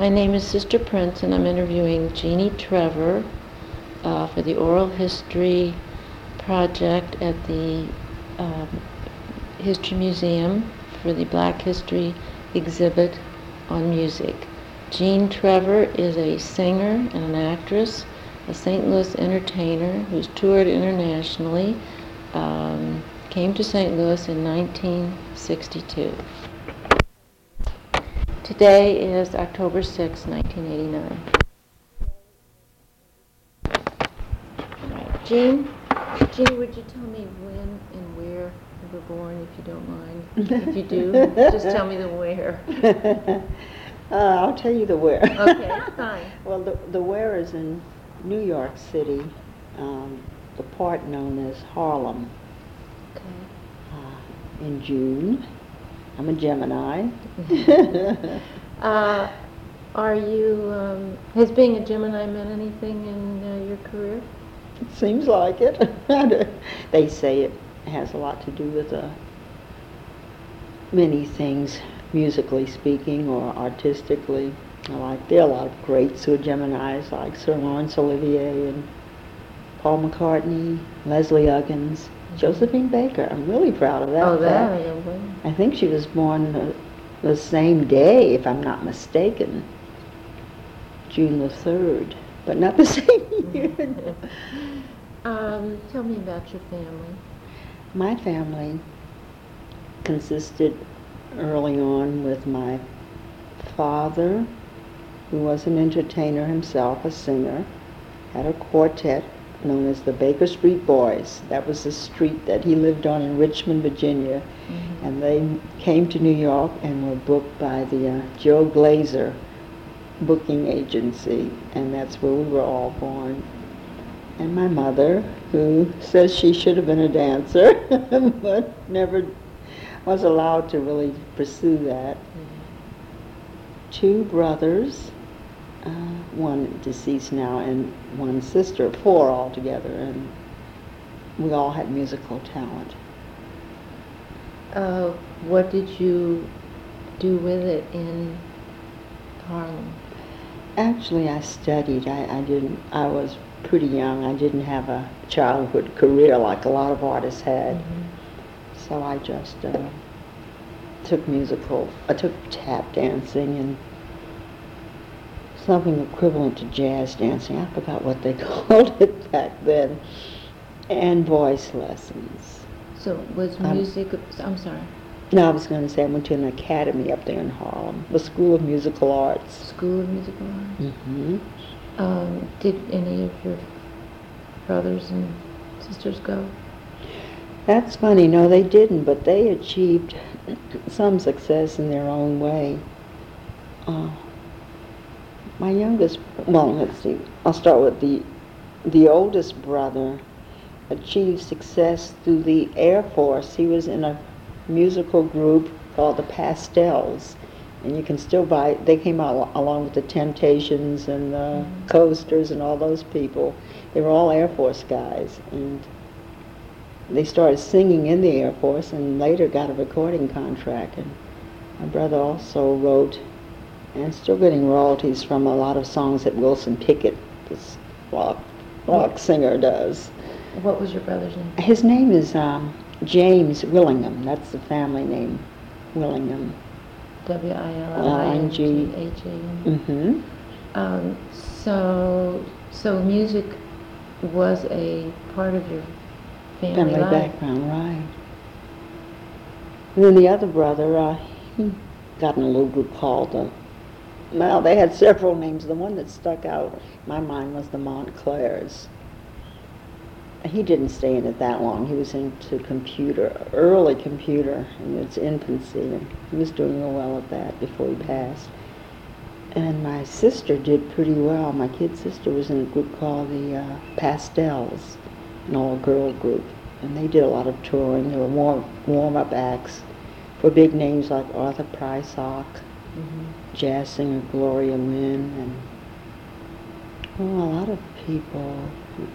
My name is Sister Prince, and I'm interviewing Jeanne Trevor uh, for the oral history project at the um, History Museum for the Black History exhibit on music. Jean Trevor is a singer and an actress, a St. Louis entertainer who's toured internationally. Um, came to St. Louis in 1962. Today is October 6, 1989. Right. Jean, Jean, would you tell me when and where you were born, if you don't mind? If you do, just tell me the where. uh, I'll tell you the where. Okay, fine. well, the, the where is in New York City, um, the part known as Harlem. Okay. Uh, in June. I'm a Gemini. uh, are you, um, has being a Gemini meant anything in uh, your career? It seems like it. they say it has a lot to do with uh, many things, musically speaking or artistically. I like there are a lot of greats who are Geminis, like Sir Laurence Olivier and Paul McCartney, Leslie mm-hmm. Josephine Baker. I'm really proud of that. Oh, that I, I think she was born the, the same day, if I'm not mistaken, June the 3rd, but not the same year. um, tell me about your family. My family consisted early on with my father, who was an entertainer himself, a singer, had a quartet known as the Baker Street Boys. That was the street that he lived on in Richmond, Virginia. Mm-hmm. And they came to New York and were booked by the uh, Joe Glaser booking agency. And that's where we were all born. And my mother, who says she should have been a dancer, but never was allowed to really pursue that. Mm-hmm. Two brothers uh, one deceased now and one sister, four altogether, and we all had musical talent. Uh, what did you do with it in Harlem? Actually, I studied. I, I didn't. I was pretty young. I didn't have a childhood career like a lot of artists had. Mm-hmm. So I just uh, took musical. I took tap dancing and something equivalent to jazz dancing. I forgot what they called it back then. And voice lessons. So was music, um, I'm sorry. No, I was going to say I went to an academy up there in Harlem, the School of Musical Arts. School of Musical Arts? Mm-hmm. Um, did any of your brothers and sisters go? That's funny. No, they didn't, but they achieved some success in their own way. Uh, my youngest, well, let's see, I'll start with the, the oldest brother achieved success through the Air Force. He was in a musical group called the Pastels. And you can still buy, they came out along with the Temptations and the mm-hmm. Coasters and all those people. They were all Air Force guys. And they started singing in the Air Force and later got a recording contract. And my brother also wrote and still getting royalties from a lot of songs that Wilson Pickett, this rock, rock singer, does. What was your brother's name? His name is um, James Willingham. That's the family name, Willingham. W I L I N G H A M. Mm-hmm. Um, so, so music was a part of your family, family life. background, right? And then the other brother, uh, he got in a little group called the well, they had several names. The one that stuck out in my mind was the Montclairs. He didn't stay in it that long. He was into computer, early computer in its infancy, and he was doing real well at that before he passed. And my sister did pretty well. My kid sister was in a group called the uh, Pastels, an all-girl group, and they did a lot of touring. They were warm, warm-up acts for big names like Arthur Prysock, mm-hmm. Jazz singer Gloria Lynne, and well, a lot of people.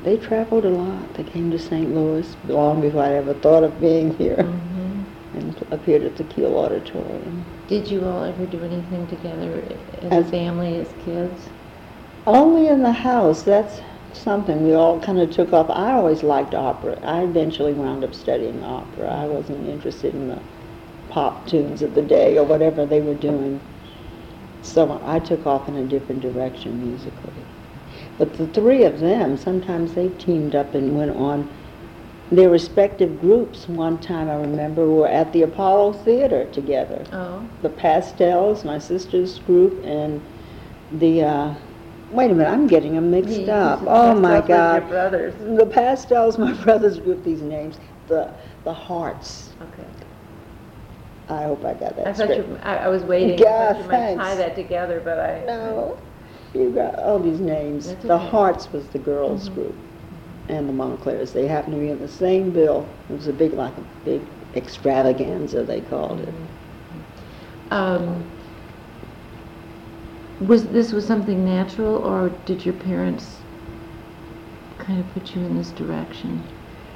They traveled a lot. They came to St. Louis long before I ever thought of being here, mm-hmm. and appeared at the Kiel Auditorium. Did you all ever do anything together as, As- a family, as kids? Only in the house, that's something we all kind of took off. I always liked opera. I eventually wound up studying opera. I wasn't interested in the pop tunes of the day or whatever they were doing. So I took off in a different direction musically. But the three of them, sometimes they teamed up and went on their respective groups. One time I remember were at the Apollo Theater together Oh, the Pastels, my sister's group, and the, uh, wait a minute, I'm getting them mixed up. is Oh, my God. brothers. The Pastels, my brother's group, these names, the, the Hearts. I hope I got that I thought straight. you, I, I was waiting, I Yeah, thought you might tie that together, but I. No, you got all these names. That's The okay. Hearts was the girls' Mhm. group, and the Montclairs. They happened to be in the same bill. It was a big, like a big extravaganza, they called it. Um, was, this was something natural, or did your parents kind of put you in this direction,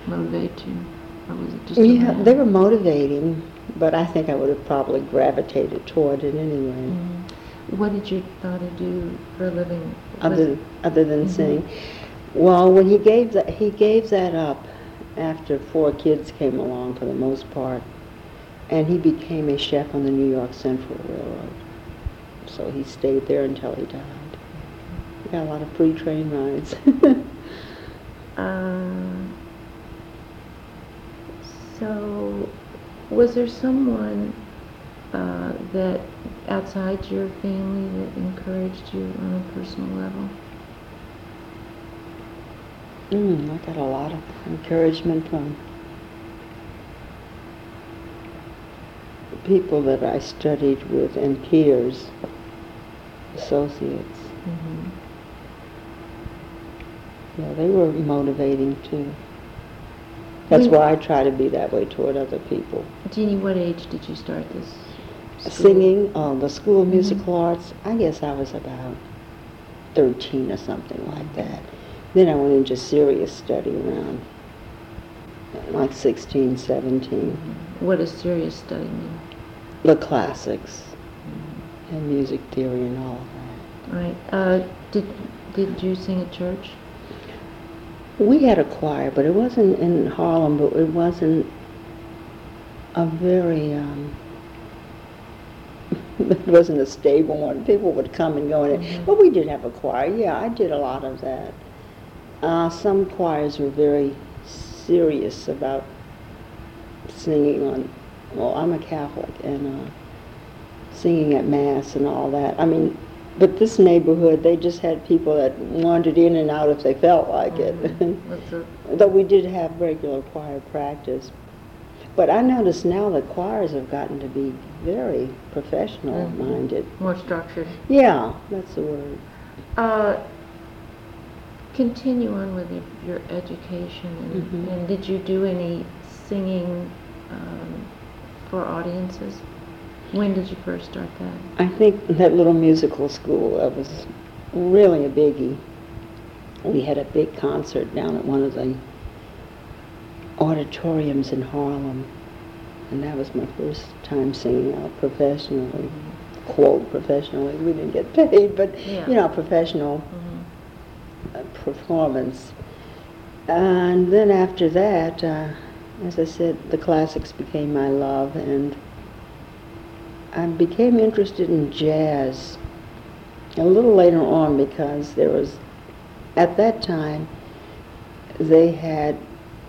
motivate you? Or was it just Yeah, they were motivating, but I think I would have probably gravitated toward it anyway. Mhm. What did your father do for a living? Other other than Mhm. sing. Well, when he gave that he gave that up after four kids came along for the most part, and he became a chef on the New York Central Railroad. So he stayed there until he died. He got a lot of free train rides. Uh, So, was there someone uh, that outside your family that encouraged you on a personal level? mm, I got a lot of encouragement from the people that I studied with and peers, associates. Mm-hmm. Yeah, they were motivating too. That's When- why I try to be that way toward other people. Jeanne, what age did you start this? school? Singing, uh, the School of Mhm. Musical Arts, I guess I was about 13 or something like that. Then I went into serious study around like 16, 17. What does serious study mean? The classics and music theory and all of that. Right. Uh, did did you sing at church? We had a choir, but it wasn't in Harlem, but it wasn't a very, um, it wasn't a stable one. People would come and go in it. Mhm. But we did have a choir. Yeah, I did a lot of that. Uh, some choirs were very serious about singing on, well, I'm a Catholic, and uh, singing at Mass and all that. I mean, but this neighborhood, they just had people that wandered in and out if they felt like it. Mhm. What's the- Though we did have regular choir practice. But I notice now that choirs have gotten to be very professional minded. more structured. Yeah, that's the word. Uh, continue on with your, your education, and, Mhm. and did you do any singing um, for audiences? When did you first start that? I think that little musical school, that was really a biggie. We had a big concert down at one of the auditoriums in Harlem. And that was my first time singing out professionally. Quote, professionally. We didn't get paid, but, Yeah. you know, professional Mhm. uh, performance. And then after that, uh, as I said, the classics became my love, and I became interested in jazz a little later on because there was, at that time, they had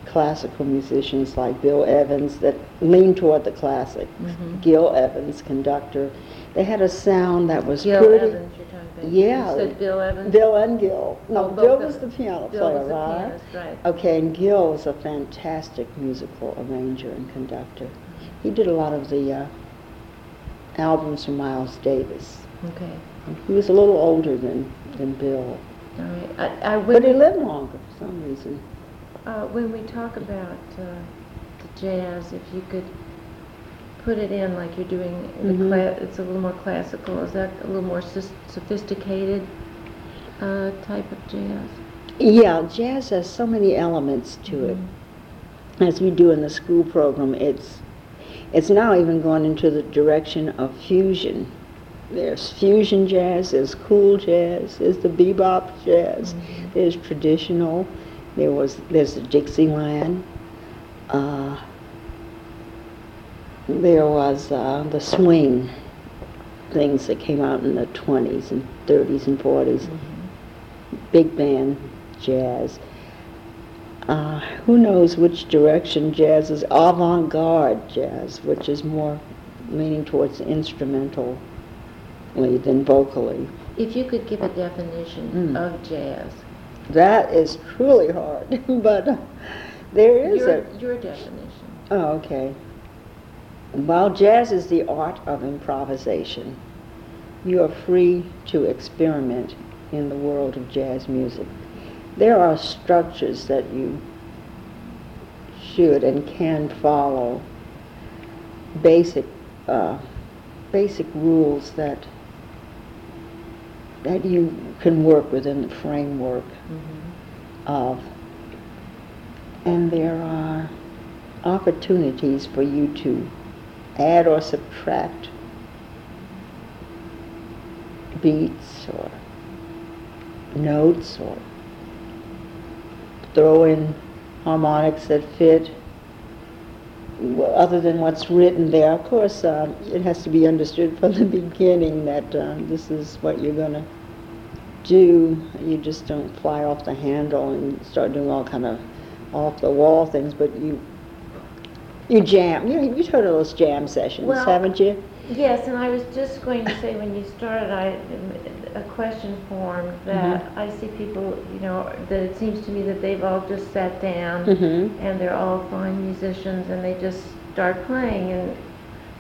classical musicians like Bill Evans that leaned toward the classic. Mhm. Gil Evans, conductor. They had a sound that was Gil pretty. Evans, you're talking about. Yeah. You said Bill Evans? Bill and Gil. No, Oh, Bill was the piano Bill player, was right? pianist, right. Okay, and Gil was a fantastic musical arranger and conductor. He did a lot of the uh, albums from Miles Davis. Okay, And He was a little older than, than Bill, all right. I, I but he lived longer for some reason. uh, when we talk about uh, the jazz, if you could put it in like you're doing, the Mhm. cla- it's a little more classical, is that a little more sophisticated uh, type of jazz? Yeah, jazz has so many elements to it. Mhm. As we do in the school program, it's It's now even gone into the direction of fusion. There's fusion jazz, there's cool jazz, there's the bebop jazz, there's traditional, there was there's the Dixieland, uh, there was uh, the swing things that came out in the 20s and 30s and 40s, big band jazz. Uh, who knows which direction jazz is? Avant-garde jazz, which is more leaning towards instrumentally than vocally. If you could give a definition Mm. of jazz, That is truly hard, but uh, there is your, a. your definition. Oh, okay. While jazz is the art of improvisation, you are free to experiment in the world of jazz music. There are structures that you should and can follow, basic, uh, basic rules that that you can work within the framework of. And there are opportunities for you to add or subtract beats or notes or throw in harmonics that fit other than what's written there. Of course, um, it has to be understood from the beginning that uh, this is what you're going to do. You just don't fly off the handle and start doing all kind of off the wall things, but you you jam. You know, you've heard of those jam sessions, Well- haven't you? Yes, and I was just going to say, when you started, I, a question formed that Mm-hmm. I see people, you know, that it seems to me that they've all just sat down Mm-hmm. and they're all fine musicians and they just start playing and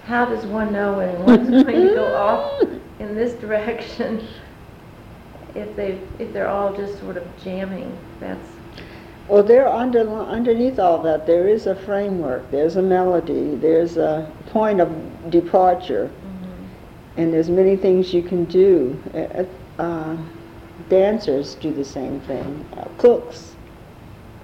how does one know when one's going to go off in this direction if they, if they're all just sort of jamming? That's, Well, there under, underneath all that, there is a framework, there's a melody, there's a point of departure, and there's many things you can do. Uh, uh, dancers do the same thing. Uh, cooks,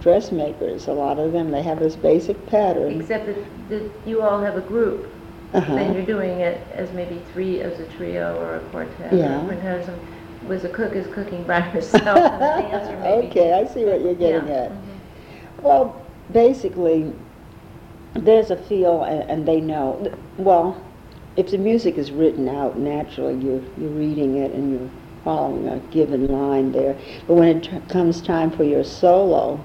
dressmakers, a lot of them, they have this basic pattern. except that, that you all have a group. Uh-huh. Then you're doing it as maybe three, as a trio or a quartet. or Yeah. a quintet or something. Was a cook is cooking by herself and the dancer maybe. Okay, I see what you're getting Yeah. at. Well, basically, there's a feel, and, and they know. Well, if the music is written out naturally, you're you're reading it and you're following a given line there. But when it t- comes time for your solo,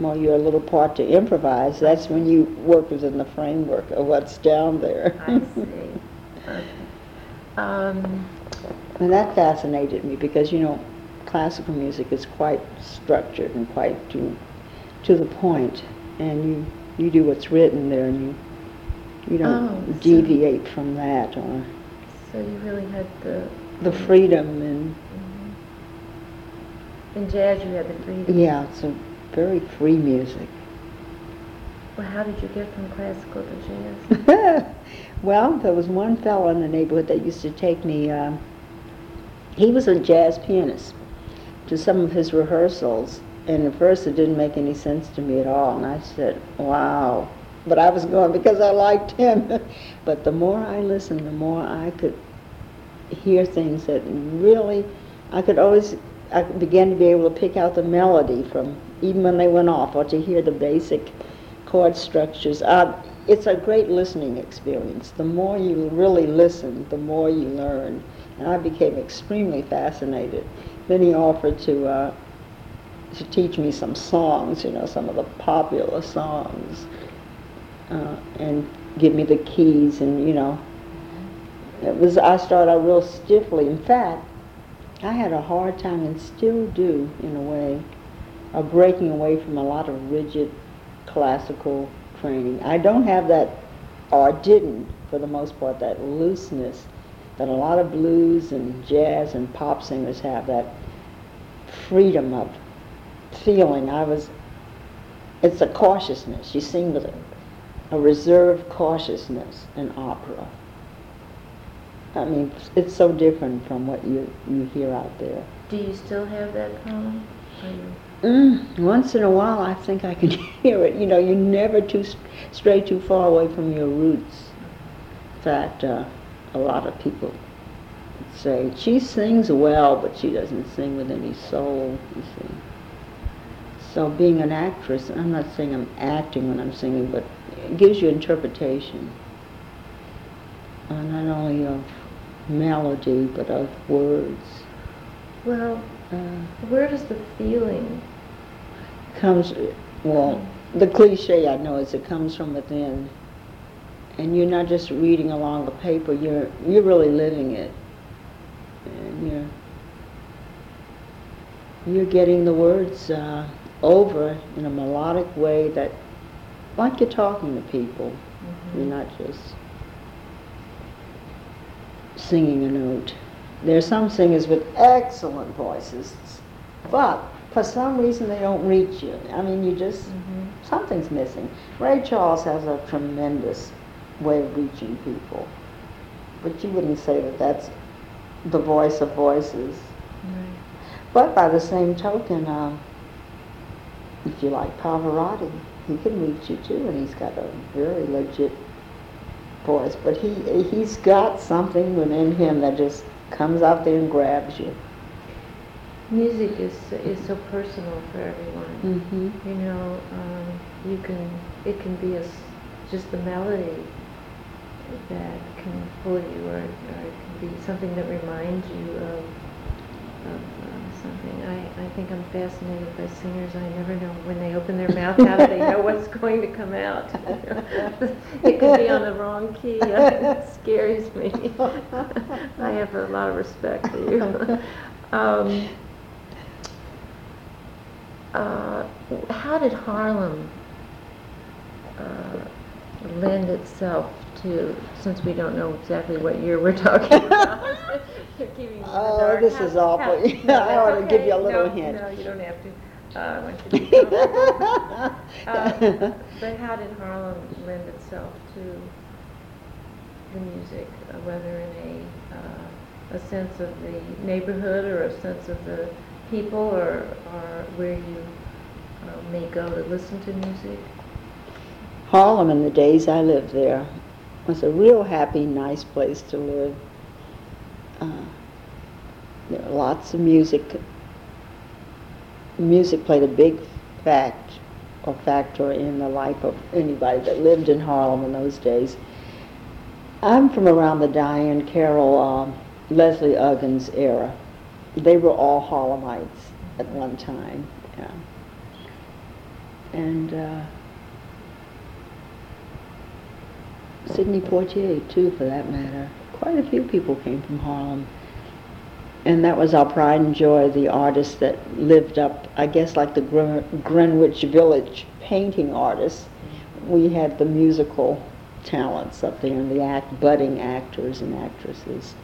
or your little part to improvise, that's when you work within the framework of what's down there. I see. Okay. Um, And that fascinated me because, you know, classical music is quite structured and quite to, to the point, and you, you do what's written there and you, you Oh, don't so- deviate from that or so you really had the, the freedom and, in jazz you had the freedom. yeah, it's a very free music. Well, how did you get from classical to jazz? well, there was one fellow in the neighborhood that used to take me, um, he was a jazz pianist, to some of his rehearsals. And at first it didn't make any sense to me at all. And I said, wow. But I was going because I liked him. but the more I listened, the more I could hear things that really, I could always, I began to be able to pick out the melody from, even when they went off, or to hear the basic chord structures. Uh, it's a great listening experience. The more you really listen, the more you learn. And I became extremely fascinated. Then he offered to uh, to teach me some songs, you know, some of the popular songs, uh, and give me the keys, and you know, it was. I started out real stiffly. In fact, I had a hard time, and still do, in a way, of breaking away from a lot of rigid classical training. I don't have that, or didn't, for the most part, that looseness that a lot of blues and jazz and pop singers have, that freedom of feeling. I was, it's a cautiousness. You sing with a, a reserved cautiousness in opera. I mean, it's so different from what you, you hear out there. Do you still have that problem? Are you- Mm, once in a while, I think I can hear it. You know, you're never too stray too far away from your roots. In fact, uh, a lot of people say she sings well, but she doesn't sing with any soul. You see. So being an actress, I'm not saying I'm acting when I'm singing, but it gives you interpretation, uh, not only of melody but of words. Well, Uh, where does the feeling? comes, well, the cliche I know is it comes from within. And you're not just reading along the paper, you're, you're really living it. And you're, you're getting the words uh, over in a melodic way that, like you're talking to people. You're not just singing a note. There are some singers with excellent voices, but for some reason they don't reach you. I mean, you just, Mhm. something's missing. Ray Charles has a tremendous way of reaching people, but you wouldn't say that that's the voice of voices. Right. But by the same token, um, if you like Pavarotti, he can reach you too, and he's got a very legit voice. But he he's got something within him that just comes out there and grabs you. Music is is so personal for everyone. Mm-hmm. You know, um, you can it can be a just the melody that can pull you, or, or it can be something that reminds you of of uh, something. I, I think I'm fascinated by singers. I never know when they open their mouth how they know what's going to come out. it could be on the wrong key. it scares me. I have a lot of respect for you. um, uh, how did Harlem uh, lend itself to, since we don't know exactly what year we're talking about? You're keeping me in the Oh, dark. this How- is awful. how- Yeah, no, I ought to that's give you a okay. little No, hint. No, you don't have to. Uh, I want you to be comfortable. Uh, But how did Harlem lend itself to the music, uh, whether in a, uh, a sense of the neighborhood or a sense of the people or, or where you uh, may go to listen to music? Harlem, in the days I lived there, was a real happy, nice place to live. Uh, there were lots of music. Music played a big fact or factor in the life of anybody that lived in Harlem in those days. I'm from around the Diahann Carroll, um, Leslie Uggams era. They were all Harlemites at one time. Yeah. And uh, Sidney Poitier, too, for that matter. Quite a few people came from Harlem. And that was our pride and joy, the artists that lived up, I guess, like the Greenwich Village painting artists. We had the musical talents up there and the act, budding actors and actresses.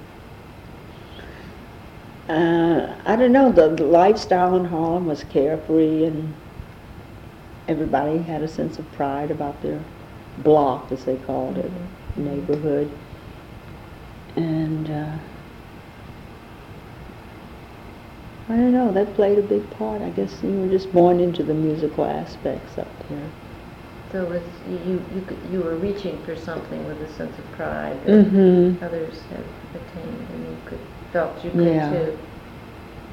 Uh, I don't know, the, the lifestyle in Harlem was carefree and everybody had a sense of pride about their block, as they called it, Mhm. neighborhood. And uh, I don't know, that played a big part. I guess you were just born into the musical aspects up there. So it was, you, you, you were reaching for something with a sense of pride that Mm-hmm. others had attained and you could, felt you could Yeah. too.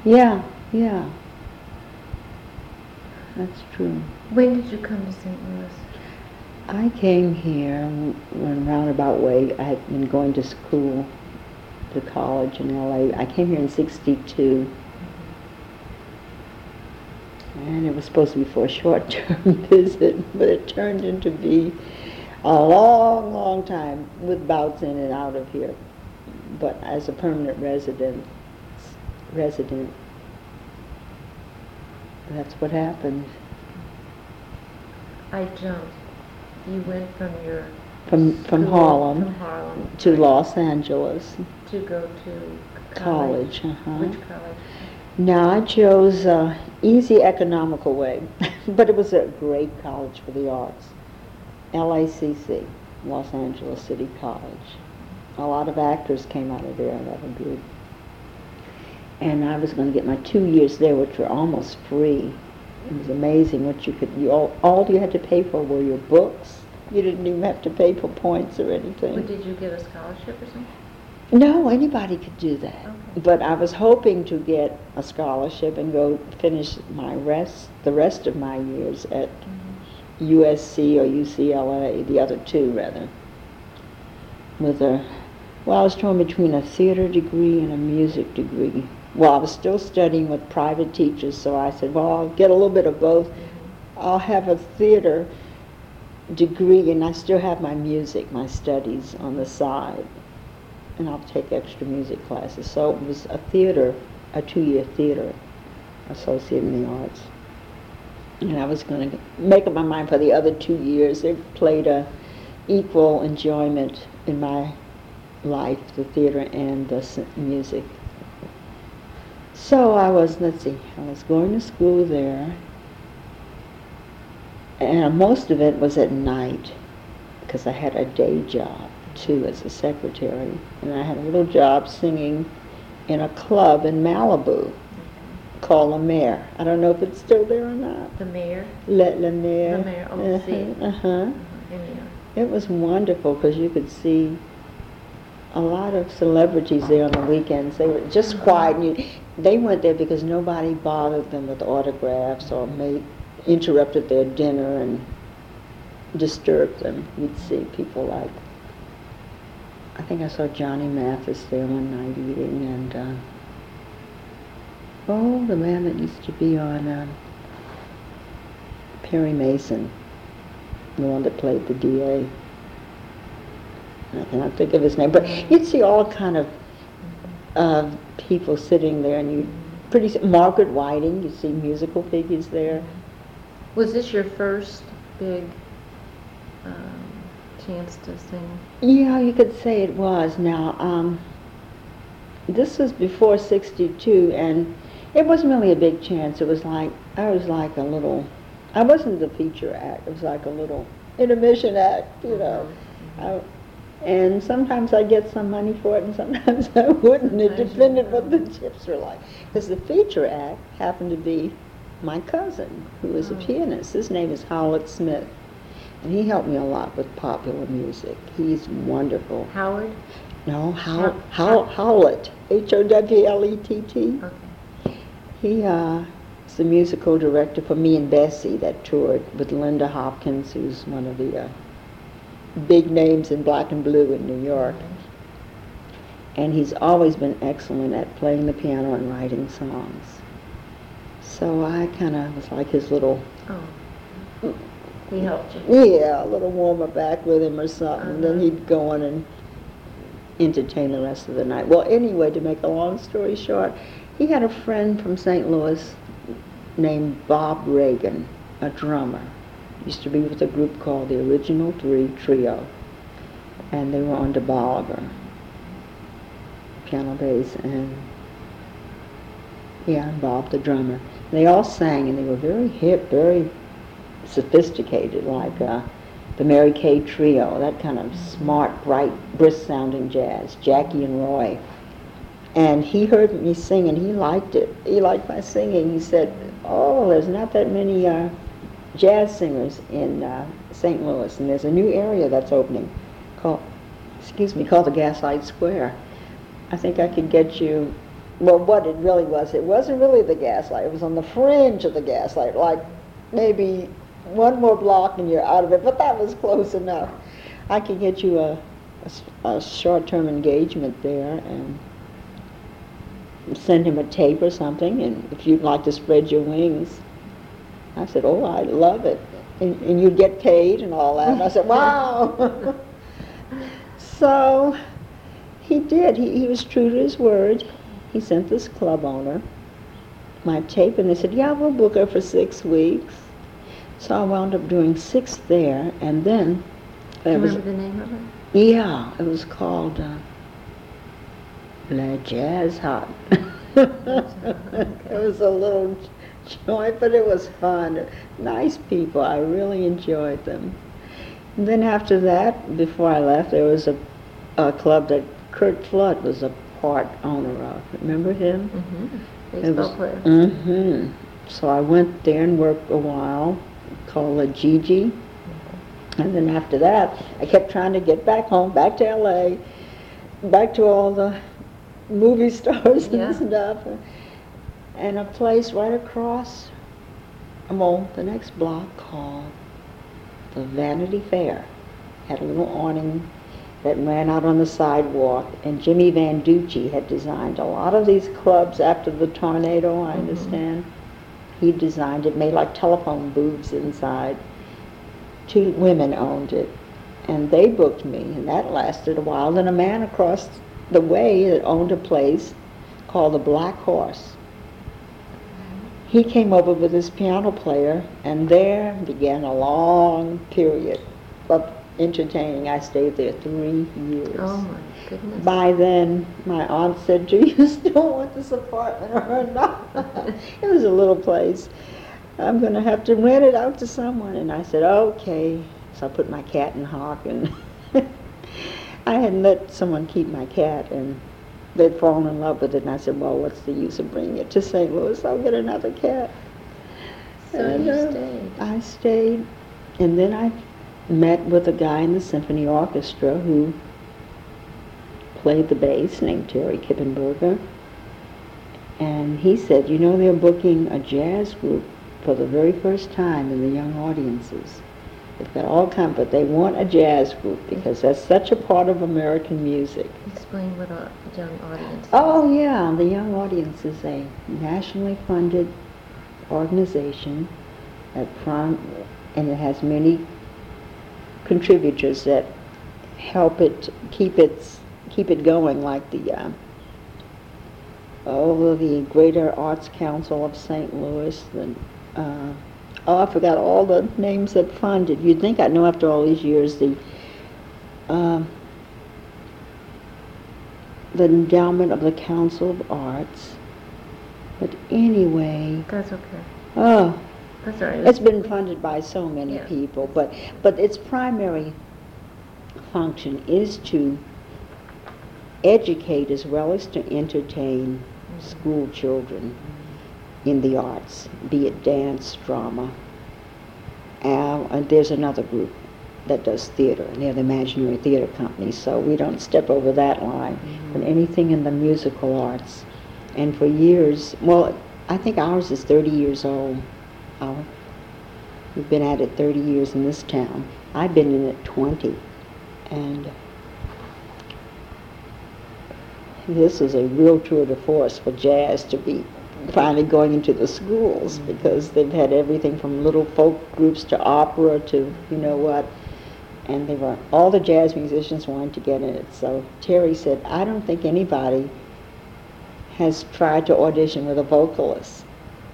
Yeah, yeah. That's true. When did you come to St. Louis? I came here in a roundabout way. I had been going to school, to college in LA. I came here in 62. And it was supposed to be for a short-term visit, but it turned into be a long, long time with bouts in and out of here. But as a permanent resident, resident, that's what happened. I jumped. You went from your From from school- Harlem from Harlem to Los Angeles to go to college. college. uh-huh. Which college? Now I chose a easy economical way, but it was a great college for the arts. LACC, Los Angeles City College. A lot of actors came out of there, that would be. And I was going to get my two years there, which were almost free. It was amazing what you could, you, all, all you had to pay for were your books. You didn't even have to pay for points or anything. But did you get a scholarship or something? No, anybody could do that. Okay. But I was hoping to get a scholarship and go finish my rest, the rest of my years at USC or UCLA, the other two rather, with a, well, I was torn between a theater degree and a music degree. Well, I was still studying with private teachers, so I said, well, I'll get a little bit of both. I'll have a theater degree and I still have my music, my studies on the side. And I'll take extra music classes. So it was a theater, a two-year theater associate in the arts. And I was going to make up my mind for the other two years. They played a equal enjoyment in my life, the theater and the music. So I was, let's see, I was going to school there, and most of it was at night because I had a day job too as a secretary, and I had a little job singing in a club in Malibu called La Mer. I don't know if it's still there or not. The mayor? Le, La Mer. La Mer, oh. Uh-huh. uh-huh. It was wonderful because you could see a lot of celebrities there on the weekends. They were just quiet. And you, they went there because nobody bothered them with autographs or made interrupted their dinner and disturbed them. You'd see people like I think I saw Johnny Mathis there one night eating, and uh, oh, the man that used to be on um, Perry Mason the one that played the DA. I cannot think of his name, but you'd see all kind of uh, people sitting there, and you pretty Margaret Whiting. You see musical figures there. Was this your first big um, chance to sing? Yeah, you could say it was. Now, um, this was before '62, and it wasn't really a big chance. It was like I was like a little. I wasn't the feature act. It was like a little intermission act, you know. I, and sometimes I get some money for it, and sometimes I wouldn't. It depended what the tips were like. Because the feature act happened to be my cousin, who is a Oh. pianist. His name is Howlett Smith, and he helped me a lot with popular music. He's wonderful. Howard? No, How, How- How, Howlett, H-O-W-L-E-T-T. Okay. He uh, is the musical director for Me and Bessie that toured with Linda Hopkins, who's one of the uh, big names in black and blue in New York. And he's always been excellent at playing the piano and writing songs. So I kind of was like his little, Oh. He helped you? yeah, a little warmer back with him or something. And then Uh-huh. he'd go on and entertain the rest of the night. Well, anyway, to make a long story short, he had a friend from St. Louis named Bob Reagan, a drummer. Used to be with a group called the Original Three Trio. And they were on DeBoliger, piano bass, and yeah, and Bob the drummer. They all sang, and they were very hip, very sophisticated, like uh, the Mary Kay Trio, that kind of smart, bright, brisk-sounding jazz, Jackie and Roy. And he heard me sing, and he liked it. He liked my singing. He said, "Oh, there's not that many uh, jazz singers in uh, St. Louis, and there's a new area that's opening called, excuse me, called the Gaslight Square. I think I could get you." Well, what it really was, it wasn't really the Gaslight. It was on the fringe of the Gaslight, like maybe one more block and you're out of it. But that was close enough. I could get you a a short-term engagement there and send him a tape or something, and if you'd like to spread your wings. I said, oh, I love it. And, and you'd get paid and all that. And I said, wow. so he did. He, he was true to his word. He sent this club owner my tape, and they said, yeah, we'll book her for six weeks. So I wound up doing six there, and then Do there you was remember the name of it? yeah, it was called uh, La Jazz Hot. it was a little joint, but it was fun. Nice people. I really enjoyed them. And then after that, before I left, there was a, a club that Curt Flood was a part owner of. Remember him? Mm-hmm. It was- Baseball player. Mm-hmm. so I went there and worked a while, called a Gigi. And then after that, I kept trying to get back home, back to LA, back to all the movie stars Yeah. and stuff. And a place right across, well, the next block called the Vanity Fair. Had a little awning that ran out on the sidewalk, and Jimmy Van Ducci had designed a lot of these clubs after the tornado, I Mhm. understand. He designed it, made like telephone booths inside. Two women owned it, and they booked me, and that lasted a while. Then a man across the way that owned a place called the Black Horse. He came over with his piano player, and there began a long period of entertaining. I stayed there three years. Oh my goodness. By then, my aunt said, do you still want this apartment or not? it was a little place. I'm going to have to rent it out to someone. And I said, okay. So I put my cat in hock, and I had let someone keep my cat, and they'd fallen in love with it. And I said, well, what's the use of bringing it to St. Louis? I'll get another cat. So And, you uh, stayed. I stayed, and then I met with a guy in the symphony orchestra who played the bass named Terry Kippenberger. And he said, you know, they're booking a jazz group for the very first time in the young audiences. They've got all kinds, but they want a jazz group because that's such a part of American music. Explain what a young audience. is. Oh, yeah, the Young Audience is a nationally funded organization that prom, and it has many contributors that help it keep its keep it going, like the uh, oh the Greater Arts Council of St. Louis. The, uh, oh, I forgot all the names that fund it. You'd think I'd know after all these years. The um, the endowment of the Council of Arts. But anyway, That's okay. oh, That's all right. it's been funded by so many Yeah. people, but, but its primary function is to educate as well as to entertain mm-hmm. school children in the arts, be it dance, drama. And there's another group that does theater, and they're the Imaginary Theater Company, so we don't step over that line. Mm-hmm. But anything in the musical arts. And for years, well, I think ours is 30 years old. Our, we've been at it 30 years in this town. I've been in it 20. And this is a real tour de force for jazz to be finally going into the schools mm-hmm. because they've had everything from little folk groups to opera to you know what. And they were all the jazz musicians wanted to get in it. So Terry said, I don't think anybody has tried to audition with a vocalist.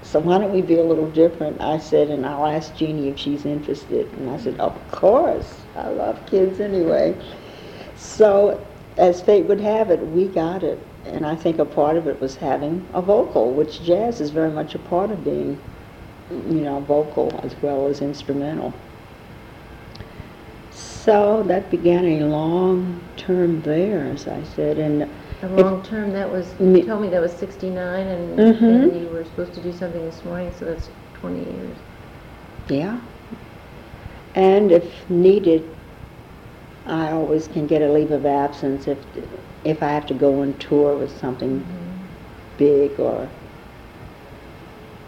So why don't we be a little different? I said, and I'll ask Jeanne if she's interested. And I said, of course. I love kids anyway. So as fate would have it, we got it. And I think a part of it was having a vocal, which jazz is very much a part of being, you know, vocal as well as instrumental. So that began a long term there, as I said, and A long term, that was, you told me that was 69 and, Mhm. and you were supposed to do something this morning, so that's 20 years. Yeah. And if needed, I always can get a leave of absence if, if I have to go on tour with something big or,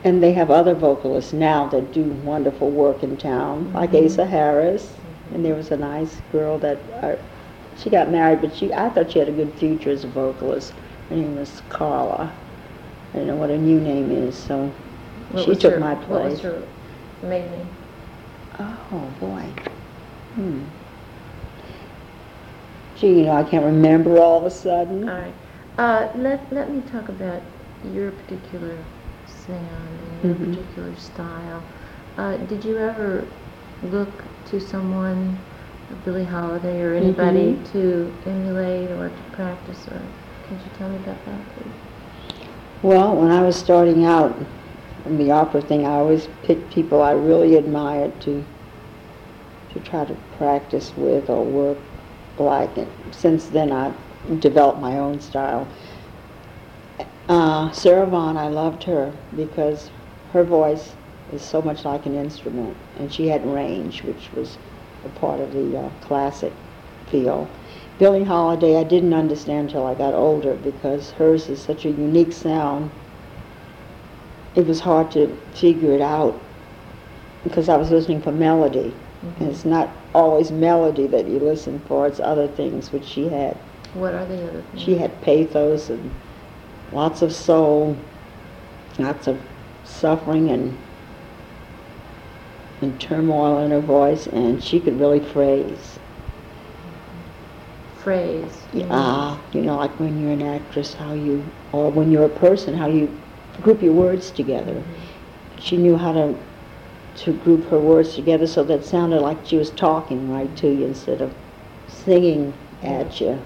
and they have other vocalists now that do wonderful work in town, like Mhm. Asa Harris. And there was a nice girl that, uh, she got married, but she, I thought she had a good future as a vocalist. Her name was Carla. I don't know what her new name is, so What she took her- my What was place. her maiden name? Oh, boy. Hmm. Gee, you know, I can't remember all of a sudden. All right. Uh, let, let me talk about your particular sound and your Mhm. particular style. Uh, did you ever look to someone, Billie Holiday or anybody, Mhm. to emulate or to practice? Or could you tell me about that, please? Well, when I was starting out in the opera thing, I always picked people I really admired to to try to practice with or work like. And since then, I've developed my own style. Uh, Sarah Vaughan, I loved her because her voice is so much like an instrument, and she had range, which was a part of the uh, classic feel. Billie Holiday, I didn't understand until I got older because hers is such a unique sound. It was hard to figure it out because I was listening for melody. Mm-hmm. And it's not always melody that you listen for, it's other things which she had. What are the other things? She had pathos and lots of soul, lots of suffering and, and turmoil in her voice, and she could really phrase. phrase. you mean? Ah, you know, like when you're an actress, how you, or when you're a person, how you group your words together. She knew how to to group her words together so that it sounded like she was talking right to you instead of singing at you.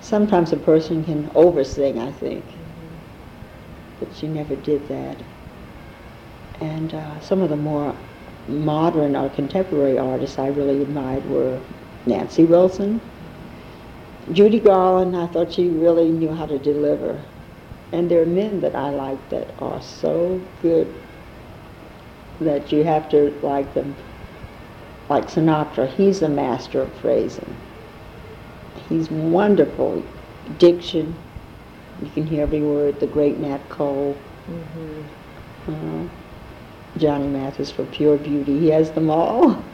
Sometimes a person can oversing, I think, but she never did that. And uh, some of the more modern or contemporary artists I really admired were Nancy Wilson, Judy Garland. I thought she really knew how to deliver. And there are men that I like that are so good that you have to like them. Like Sinatra, he's a master of phrasing. He's wonderful. Diction, you can hear every word. The great Nat Cole, Mhm. uh, Johnny Mathis for pure beauty. He has them all.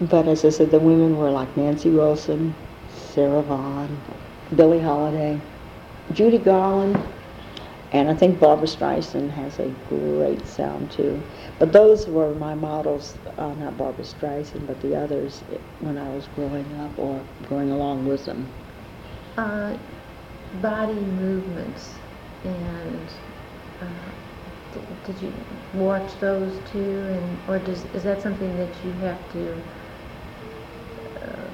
But as I said, the women were like Nancy Wilson, Sarah Vaughan, Billie Holiday, Judy Garland, and I think Barbra Streisand has a great sound too. But those were my models, uh, not Barbra Streisand, but the others eh, when I was growing up or going along with them. Uh, body movements and uh, did you watch those too and or does is that something that you have to uh,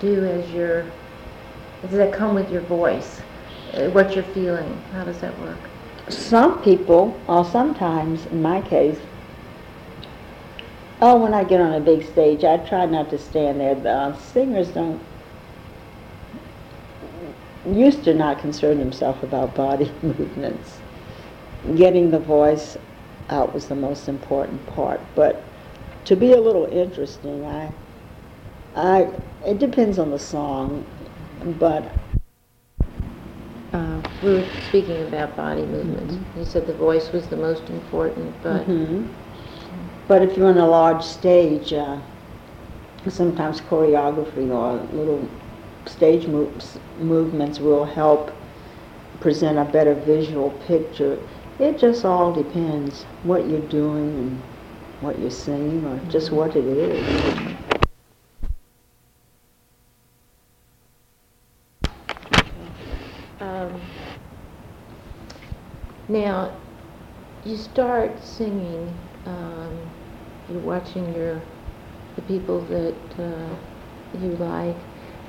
do as your does that come with your voice uh, what you're feeling how does that work Some people, or sometimes, in my case, oh, when I get on a big stage, I try not to stand there. The uh, singers don't used to not concern themselves about body movements. Getting the voice out was the most important part. But to be a little interesting, I, I, it depends on the song, but uh, we were speaking about body movements you said the voice was the most important but Mhm. But if you're on a large stage, uh, sometimes choreography or little stage moves, movements will help present a better visual picture. It just all depends what you're doing and what you're singing or just what it is. Um, now, you start singing. Um, you're watching your the people that uh, you like.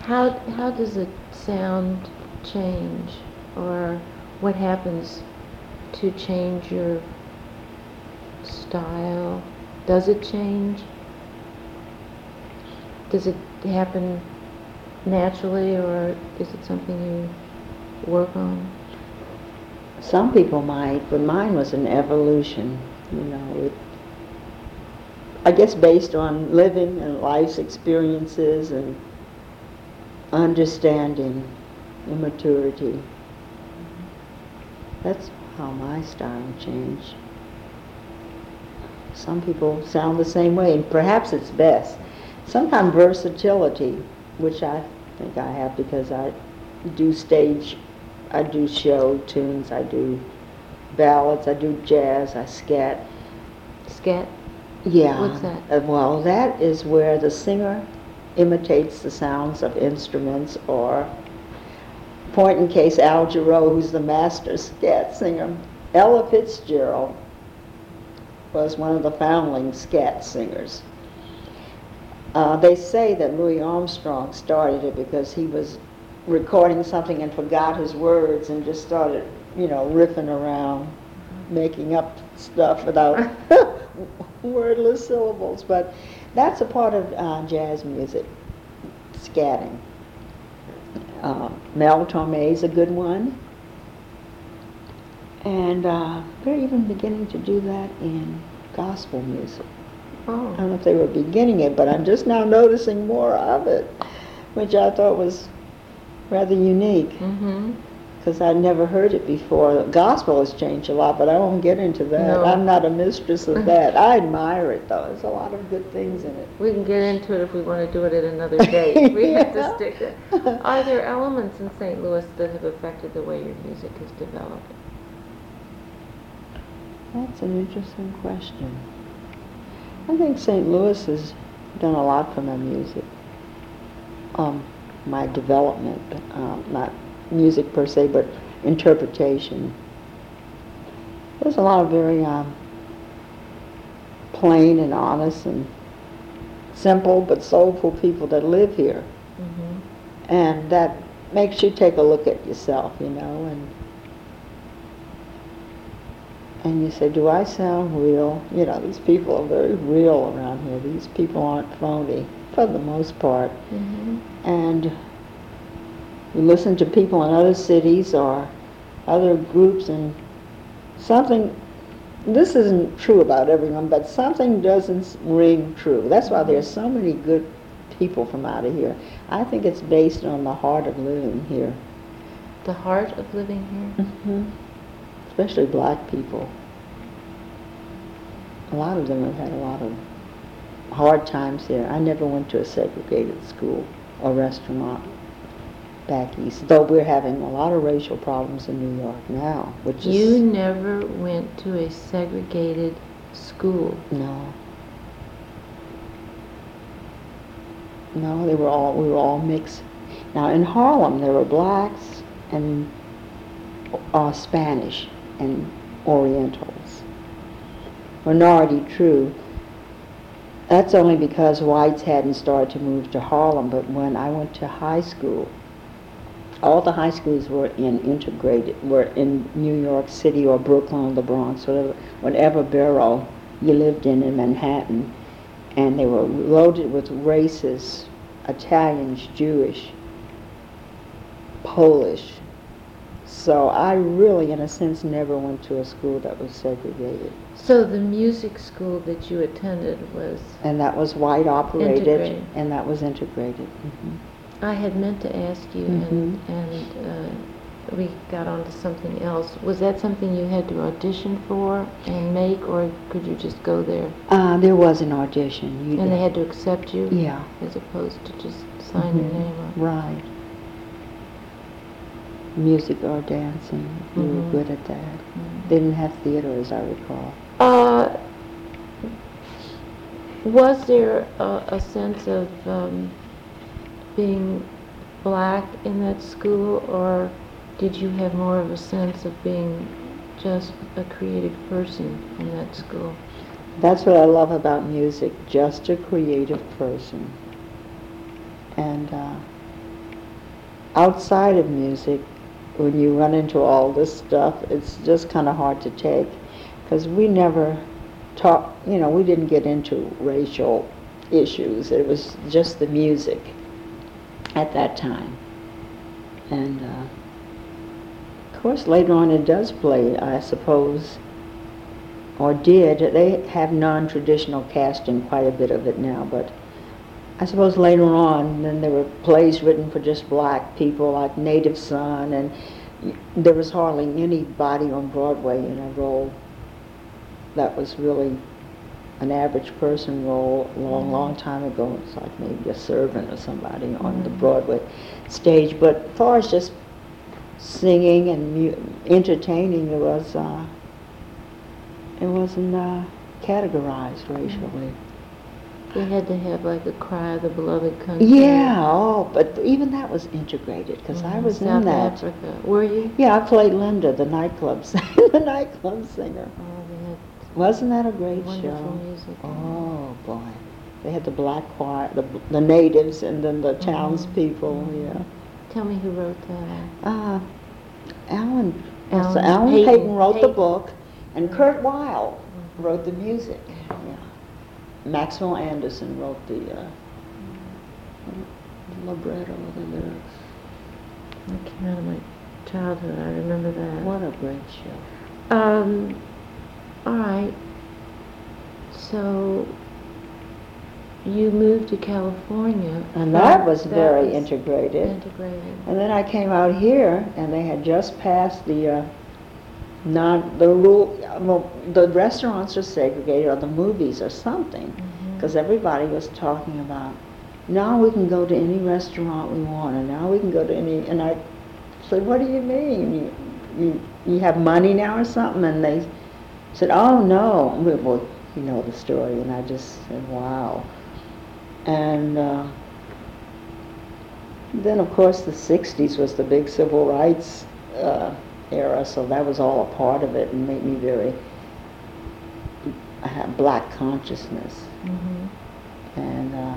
How how does the sound change, or what happens to change your style? Does it change? Does it happen naturally, or is it something you work on? Some people might, but mine was an evolution, you know. It, I guess based on living and life's experiences and understanding and maturity. Mm-hmm. That's how my style changed. Some people sound the same way, and perhaps it's best. Sometimes versatility, which I think I have because I do stage, I do show tunes, I do ballads, I do jazz, I scat. Scat? Yeah. What's that? Uh, well, that is where the singer imitates the sounds of instruments or point in case Al Jarreau, who's the master scat singer. Ella Fitzgerald was one of the founding scat singers. Uh, they say that Louis Armstrong started it because he was recording something and forgot his words and just started, you know, riffing around, making up stuff without wordless syllables. But that's a part of uh, jazz music, scatting. Uh, Mel Torme is a good one. And uh, they're even beginning to do that in gospel music. I Oh, don't know if they were beginning it, but I'm just now noticing more of it, which I thought was rather unique mm-hmm. Because I'd never heard it before. The Gospel has changed a lot, but I won't get into that. No. I'm not a mistress of that. I admire it though. There's a lot of good things in it. We can get into it if we want to do it at another date. We have to stick to. Are there elements in St. Louis that have affected the way your music has developed? That's an interesting question. I think St. Louis has done a lot for my music, um, my development, um, not music per se, but interpretation. There's a lot of very um, plain and honest and simple but soulful people that live here, Mm-hmm. and that makes you take a look at yourself, you know, and and you say, do I sound real? You know, these people are very real around here. These people aren't phony for the most part. Mm-hmm. And you listen to people in other cities or other groups and something, this isn't true about everyone, but something doesn't ring true. That's why there's so many good people from out of here. I think it's based on the heart of living here. The heart of living here? hmm Especially black people. A lot of them have had a lot of hard times here. I never went to a segregated school or restaurant back east, though we're having a lot of racial problems in New York now, which You is never went to a segregated school. no. No, they were all we were all mixed. Now in Harlem there were blacks and uh, Spanish and Orientals. Minority, true. That's only because whites hadn't started to move to Harlem, but when I went to high school, all the high schools were in integrated, were in New York City or Brooklyn or the Bronx, whatever, whatever borough you lived in in Manhattan. And they were loaded with races, Italians, Jewish, Polish, so I really, in a sense, never went to a school that was segregated. So the music school that you attended was, And that was white operated, Integrated. and that was integrated. Mhm. I had meant to ask you, and, and uh, we got onto something else. Was that something you had to audition for and make, or could you just go there? Uh, there was an audition. You And they had to accept you? Yeah. As opposed to just sign your Mhm. name up? Right. Music or dancing, you were good at that. They didn't have theater, as I recall. Uh, was there a, a sense of um, being black in that school, or did you have more of a sense of being just a creative person in that school? That's what I love about music, just a creative person. And uh, outside of music, when you run into all this stuff, it's just kind of hard to take because we never talk, you know, we didn't get into racial issues. It was just the music at that time. And uh, of course, later on it does play, I suppose, or did. They have non-traditional casting, quite a bit of it now, but I suppose later on, then there were plays written for just black people, like Native Son, and there was hardly anybody on Broadway in a role that was really an average person role a long, long time ago. It's like maybe a servant or somebody on the Mhm. Broadway stage. But as far as just singing and mu- entertaining, it was uh, it wasn't uh, categorized racially. They had to have like a cry of the beloved country. Yeah, oh, but even that was integrated because I Mhm. was South in that. Africa. Were you? Yeah, I played Linda, the nightclub singer, the nightclub singer. Oh, Wasn't that a great wonderful show? music. Oh boy, they had the black choir, the the natives, and then the townspeople. Mhm. Yeah. Tell me who wrote that. Uh, Alan, Alan so Alan Paton. Paton, wrote the book, and Kurt Weill wrote the music. Yeah. Maxwell Anderson wrote the, uh, the libretto, the lyrics. That came out of my childhood. I remember that. What a great show. Um, all right. So you moved to California. And that was very was integrated. Integrated. And then I came out here, and they had just passed the, uh, not, the rule, well, the restaurants are segregated, or the movies or something, because everybody was talking about, now we can go to any restaurant we want, and now we can go to any, and I said, what do you mean? You, you, you have money now or something? And they said, oh, no. We- Well, you know the story, and I just said, wow. And, uh, then, of course, the 60s was the big civil rights uh, era, so that was all a part of it and made me very I had black consciousness. Mhm. And uh,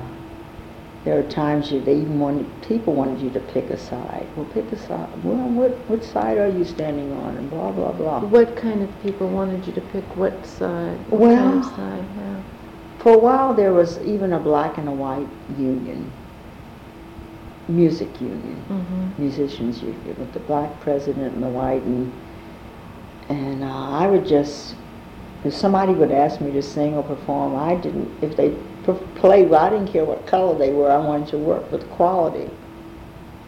there are times you, they even wanted, people wanted you to pick a side. Well, pick a side. Well, what, what side are you standing on? And blah, blah, blah. What kind of people wanted you to pick what side? What kind of Well- side? Yeah. For a while, there was even a black and a white union, music union. Mhm. musicians union with the black president and the white and and uh, I would just if somebody would ask me to sing or perform I didn't if they p- played well I didn't care what color they were I wanted to work with quality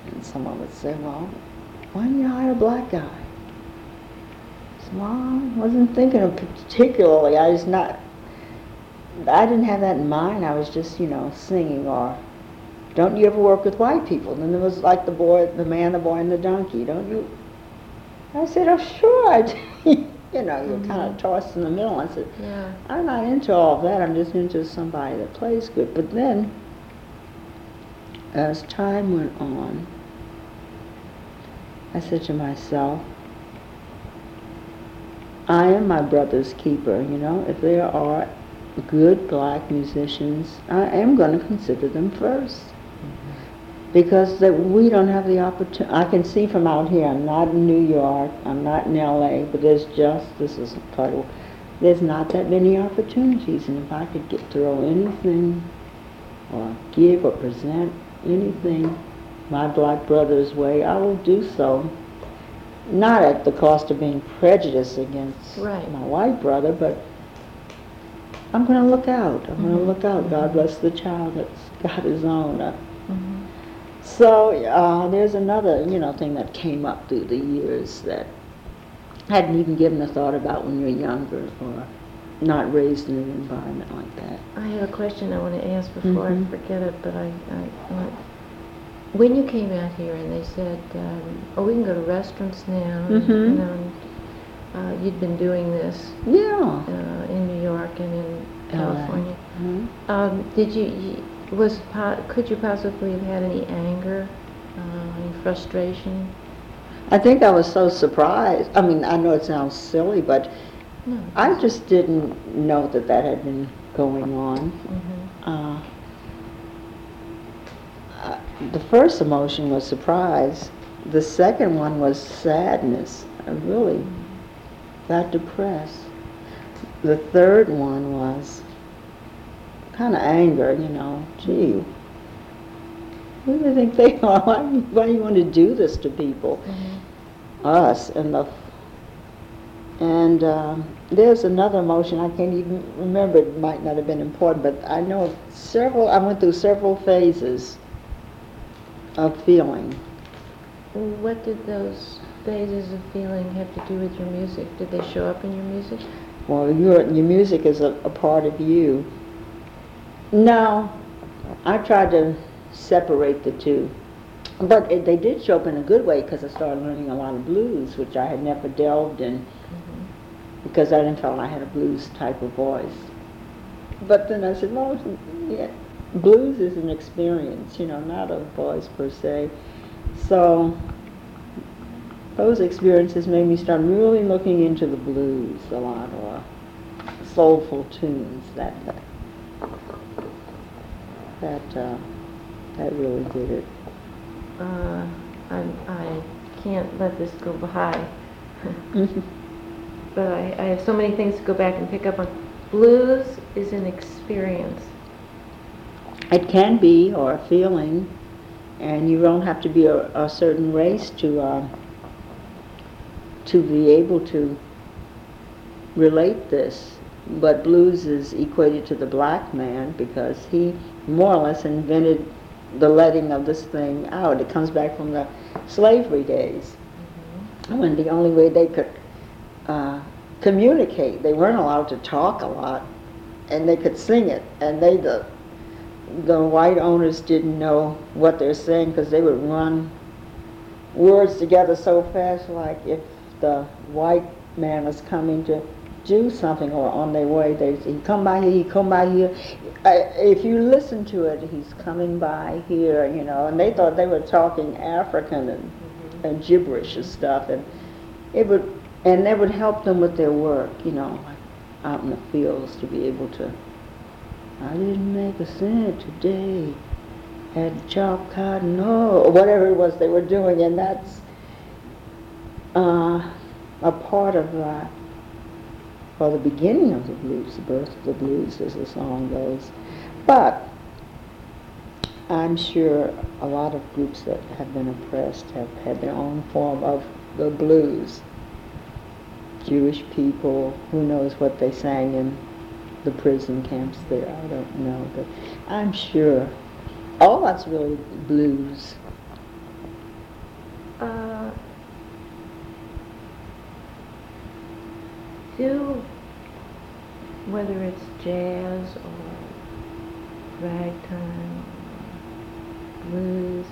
and someone would say well why don't you hire a black guy I said, well I wasn't thinking of particularly I was not I didn't have that in mind I was just you know singing or don't you ever work with white people? And there was like the boy, the man, the boy, and the donkey. Don't you? I said, oh, sure. I do." you know, you're kind Mhm. of tossed in the middle. I said, Yeah. I'm not into all that. I'm just into somebody that plays good. But then, as time went on, I said to myself, I am my brother's keeper, you know. If there are good black musicians, I am going to consider them first. Because that we don't have the opportunity. I can see from out here, I'm not in New York, I'm not in LA, but there's just, this is part of, there's not that many opportunities. And if I could get throw anything, or give or present anything my black brother's way, I will do so. Not at the cost of being prejudiced against Right. my white brother, but I'm going to look out. I'm going to look out. God bless the child that's got his own. Uh, Mhm. So uh, there's another, you know, thing that came up through the years that I hadn't even given a thought about when you're younger or not raised in an environment like that. I have a question I want to ask before Mhm. I forget it, but I, I want, when you came out here and they said, um, oh, we can go to restaurants now, and, you know, and, uh, you'd been doing this Yeah. uh, in New York and in. California. Mhm. Um, did you, was, could you possibly have had any anger, uh, any frustration? I think I was so surprised. I mean, I know it sounds silly, but No. I just didn't know that that had been going on. Mhm. Uh, uh, the first emotion was surprise. The second one was sadness. I really got depressed. The third one was kind of anger, you know. Gee, who do they think they are? Why, why do you want to do this to people? Mhm. us and the and um, there's another emotion I can't even remember. It might not have been important, but I know several. I went through several phases of feeling. What did those phases of feeling have to do with your music? Did they show up in your music? Well, your your music is a, a part of you. No, I tried to separate the two, but it, they did show up in a good way because I started learning a lot of blues, which I had never delved in. Mhm. because I didn't feel I had a blues type of voice. But then I said, well, yeah, blues is an experience, you know, not a voice per se. So those experiences made me start really looking into the blues a lot, or soulful tunes. That that that, uh, that really did it. Uh, I, I can't let this go by. but I, I have so many things to go back and pick up on. Blues is an experience. It can be, or a feeling, and you don't have to be a, a certain race to uh, to be able to relate this, but blues is equated to the black man because he more or less invented the letting of this thing out. It comes back from the slavery days. When the only way they could uh, communicate, they weren't allowed to talk a lot, and they could sing it, and they the the white owners didn't know what they're saying because they would run words together so fast, like if the white man was coming to do something or on their way, they he come by here, he come by here. I, if you listen to it, he's coming by here, you know, and they thought they were talking African and, and gibberish and stuff, and it would, and that would help them with their work, you know, out in the fields to be able to. I didn't make a cent today. Had to chop cotton, or whatever it was they were doing, and that's uh, a part of that or the beginning of the blues, the birth of the blues as the song goes. But I'm sure a lot of groups that have been oppressed have had their own form of the blues. Jewish people, who knows what they sang in the prison camps there, I don't know, but I'm sure all that's really blues. Uh, do, whether it's jazz or ragtime or blues,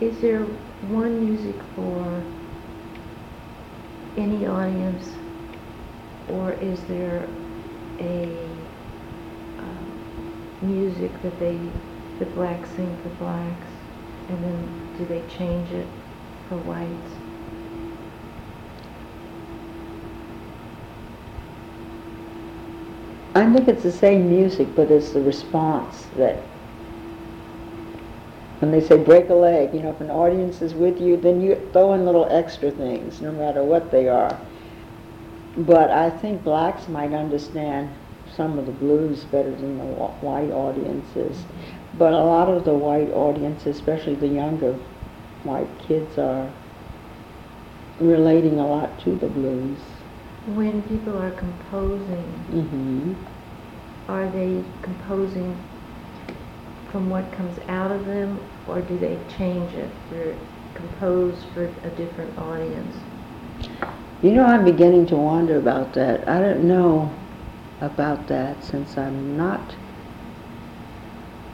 is there one music for any audience, or is there a uh, music that they, the blacks sing for blacks, and then do they change it for whites? I think it's the same music, but it's the response that when they say break a leg, you know, if an audience is with you, then you throw in little extra things, no matter what they are. But I think blacks might understand some of the blues better than the white audiences. But a lot of the white audience, especially the younger white kids, are relating a lot to the blues. When people are composing, hmm are they composing from what comes out of them, or do they change it for compose for a different audience? You know, I'm beginning to wonder about that. I don't know about that since I'm not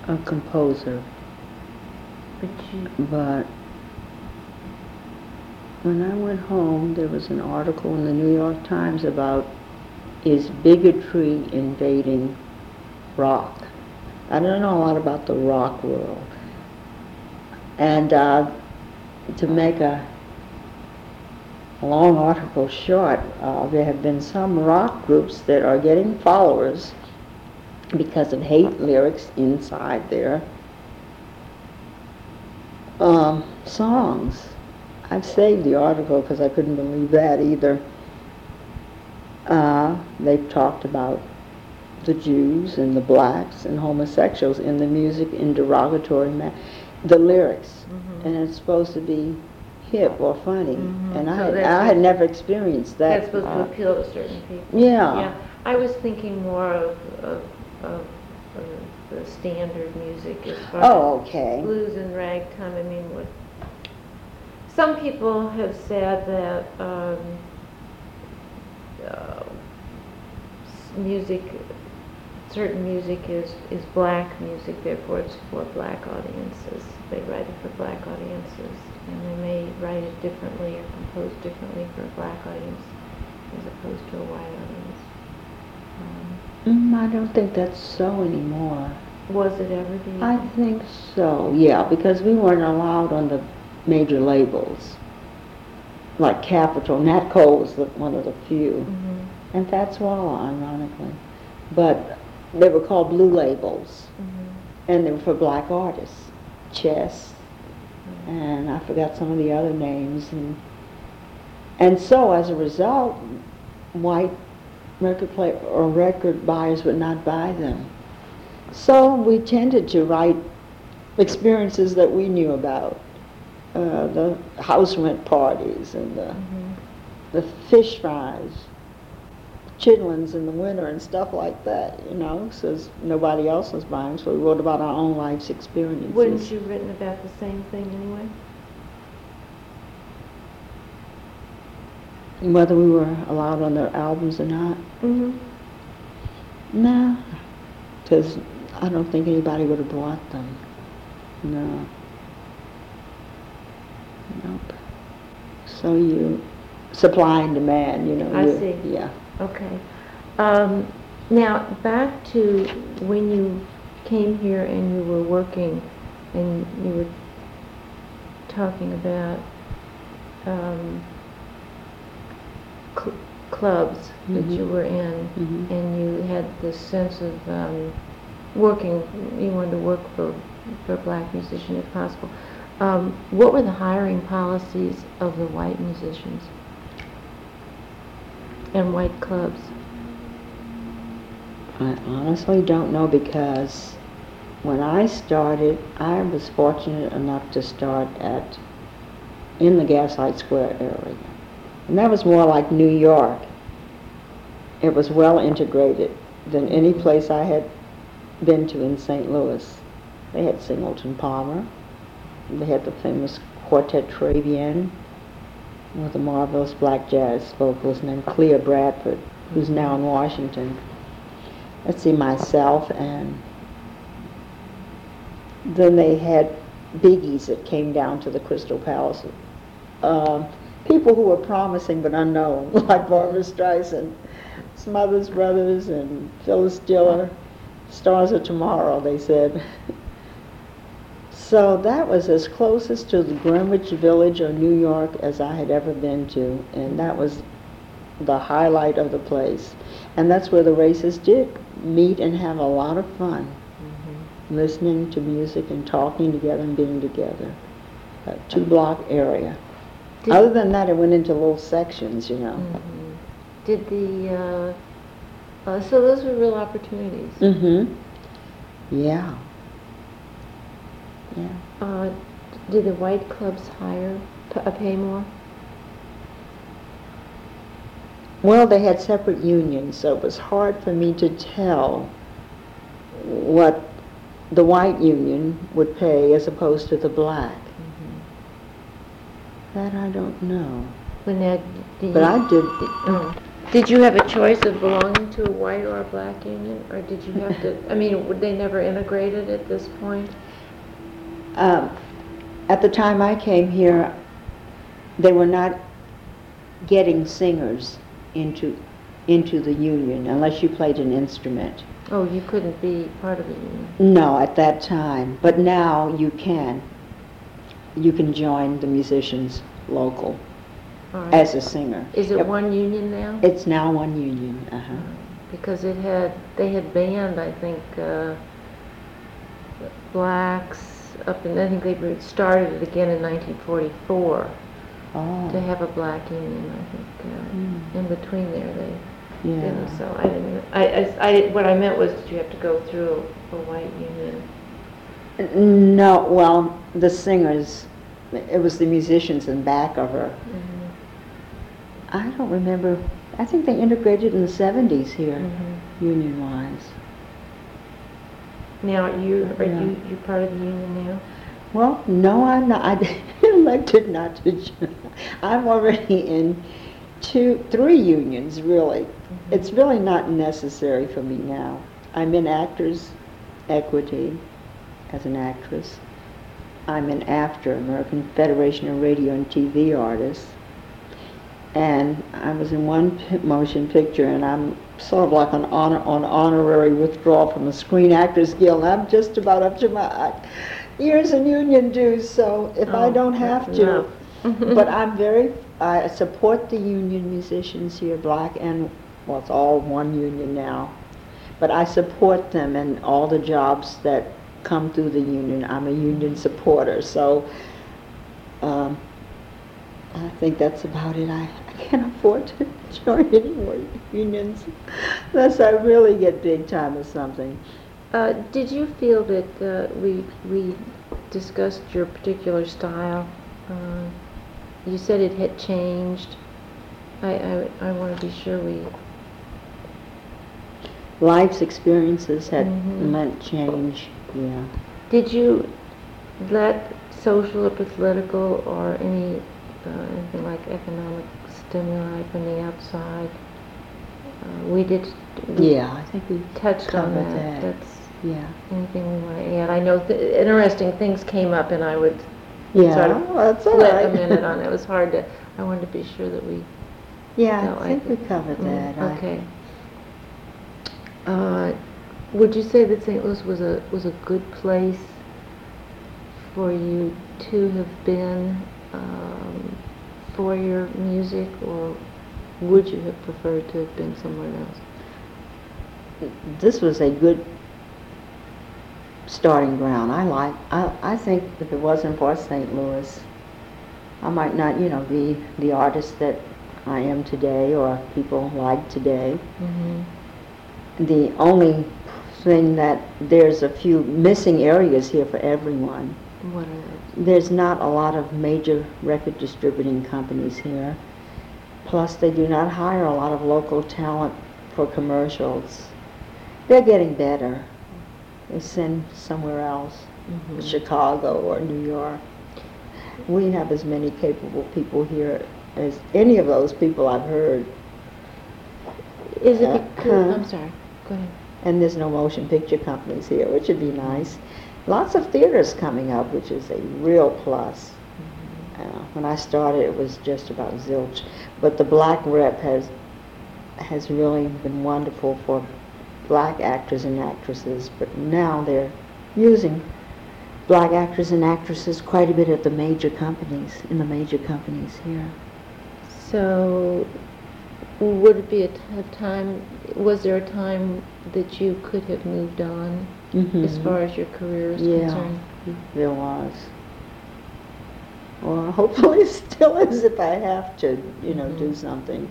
a composer, But you, but when I went home, there was an article in the New York Times about is bigotry invading rock. I don't know a lot about the rock world. And uh, to make a long article short, uh, there have been some rock groups that are getting followers because of hate lyrics inside their um, songs. I've saved the article because I couldn't believe that either. Uh, they've talked about the Jews and the blacks and homosexuals in the music in derogatory ma- the lyrics, Mhm. and it's supposed to be hip or funny, Mhm. and So I had, I had never experienced that. that's supposed to uh, appeal to certain people. yeah. Yeah, I was thinking more of, of, of the standard music as far Oh, as blues and ragtime. I mean, what, some people have said that, um, uh, music, certain music is, is black music, therefore it's for black audiences. They write it for black audiences, and they may write it differently or compose differently for a black audience as opposed to a white audience. Um, Mm, I don't think that's so anymore. Was it ever, I think so, yeah, because we weren't allowed on the major labels. Like Capitol, Nat Cole was the, one of the few. Mhm, And that's well, ironically. But they were called blue labels, mhm, and they were for black artists. Chess, and I forgot some of the other names. And, and so, as a result, white record play or record buyers would not buy them. So we tended to write experiences that we knew about, uh, the house rent parties and the, Mhm. the fish fries chitlins in the winter and stuff like that, you know, since nobody else was buying, so we wrote about our own life's experiences. Wouldn't you have written about the same thing anyway? Whether we were allowed on their albums or not? Mm-hmm. No, because I don't think anybody would have bought them. No. Nope. So you, supply and demand, you know. I you- see. Yeah. Okay. Um, now, back to when you came here and you were working and you were talking about um, cl- clubs that Mhm. you were in Mhm. and you had this sense of um, working, you wanted to work for, for a black musician if possible. Um, what were the hiring policies of the white musicians and white clubs? I honestly don't know because when I started, I was fortunate enough to start at, in the Gaslight Square area. And that was more like New York. It was well integrated than any place I had been to in St. Louis. They had Singleton Palmer. They had the famous Quartette Tres Bien with a marvelous black jazz vocalist named Clea Bradford, who's now in Washington let's see, myself, and then they had biggies that came down to the Crystal Palace. Um, people who were promising but unknown, like Barbra Streisand, Smothers Brothers, and Phyllis Diller, stars of tomorrow, they said. So that was as closest to the Greenwich Village or New York as I had ever been to, and that was the highlight of the place. And that's where the races did meet and have a lot of fun, listening to music and talking together and being together. A two block area. Did- Other than that, it went into little sections, you know. Mhm. Did the, uh, uh, so those were real opportunities. Mm-hmm. Yeah. Yeah. Uh, did the white clubs hire, p- uh, pay more? Well, they had separate unions, so it was hard for me to tell what the white union would pay as opposed to the black. That I don't know. When that, did But you- I did, Oh. Did you have a choice of belonging to a white or a black union, or did you have to, I mean, would they never integrated at this point? Um, at the time I came here, they were not getting singers into, into the union unless you played an instrument. Oh, you couldn't be part of the union? No, at that time, but now you can. You can join the musicians local right. as a singer. Is it one union now? It's now one union, uh-huh. Because it had, they had banned, I think, uh, blacks up in, I think they started it again in 1944 to Oh, have a black union, I think. Mm. uh, In between there, they didn't, yeah. so I didn't, I, I- I, what I meant was that you have to go through a white union. No, well, the singers, it was the musicians in back of her. Mhm. I don't remember, I think they integrated in the seventies here, Mhm. union-wise. Now, you, are Yeah. you, you part of the union now? Well, no, I'm not, I elected not to, join. I'm already in two, three unions, really. Mm-hmm. It's really not necessary for me now. I'm in Actors Equity as an actress. I'm in AFTRA, American Federation of Radio and TV Artists. And I was in one pi- motion picture, and I'm sort of like an honor, on honorary withdrawal from the Screen Actors Guild. I'm just about up to my years in union dues, so if I Oh, don't have to, enough. but I'm very, I support the union musicians here, black and, well, it's all one union now. But I support them and all the jobs that come through the union. I'm a union supporter, so um, I think that's about it. I, I can't afford to join any more unions unless I really get big time or something. Uh, did you feel that uh, we we discussed your particular style? Uh, you said it had changed. I I, I want to be sure we life's experiences had Mhm. meant change, yeah. Did you let social or political or any, uh, anything like economic stimuli from the outside? Uh, We did, we Yeah, I think we touched on that. that. That's Yeah. anything we want to add. I know th- interesting things came up and I would Yeah, sort of that's all right. a minute on it. It was hard to, I wanted to be sure that we Yeah, I think we covered Mm, that. I- Okay. Uh, Would you say that St. Louis was a, was a good place for you to have been um, for your music, or would you have preferred to have been somewhere else? This was a good starting ground. I like, I, I think if it wasn't for St. Louis, I might not, you know, be the artist that I am today or people like today. Mm-hmm. The only thing that there's a few missing areas here for everyone. What are those? There's not a lot of major record distributing companies here. Plus, they do not hire a lot of local talent for commercials. They're getting better. They send somewhere else, Mhm. Chicago or New York. We have as many capable people here as any of those people I've heard. Is it Uh, because, huh. I'm sorry, go ahead. And there's no motion picture companies here, which would be nice. Lots of theaters coming up, which is a real plus. Uh, when I started, it was just about zilch. But the black rep has has really been wonderful for black actors and actresses. But now they're using black actors and actresses quite a bit at the major companies, in the major companies here. So, would it be a t- a time, was there a time that you could have moved on as Mhm. far as your career is Yeah. concerned? There was. Or hopefully still is if I have to, you know, do Mhm. something.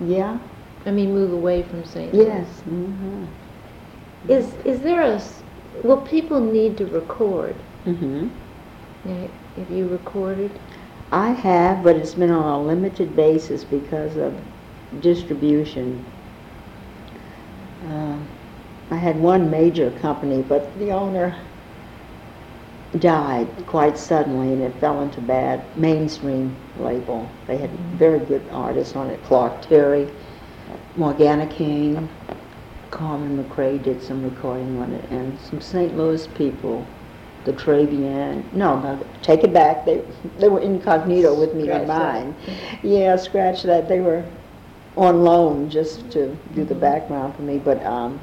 Yeah, I mean, move away from St. Louis? yes. hmm Is, is there a well, people need to record. Mm-hmm. Now, Have you recorded? I have, but it's been on a limited basis because of distribution. Uh, I had one major company, but the owner died quite suddenly and it fell into bad mainstream label. They had very good artists on it, Clark Terry, Morgana King, Carmen McRae did some recording on it, and some St. Louis people, the Tres Bien, no, no, take it back, they, they were incognito with me Scratch on that. mine. Yeah, scratch that, they were on loan just to do the background for me, but, um,